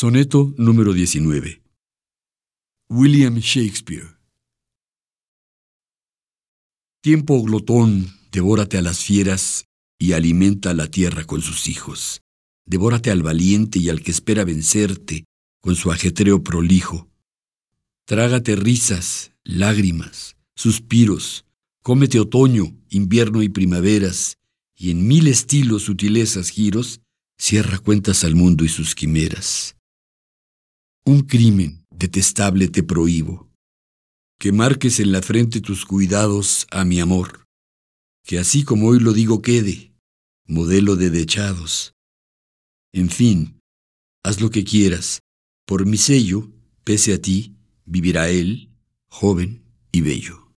Soneto número 19. William Shakespeare. Tiempo glotón, devórate a las fieras y alimenta la tierra con sus hijos. Devórate al valiente y al que espera vencerte con su ajetreo prolijo. Trágate risas, lágrimas, suspiros, cómete otoño, invierno y primaveras, y en mil estilos, sutilezas, giros, cierra cuentas al mundo y sus quimeras. Un crimen detestable te prohíbo, que marques en la frente tus cuidados a mi amor, que así como hoy lo digo quede, modelo de dechados. En fin, haz lo que quieras, por mi sello, pese a ti, vivirá él, joven y bello.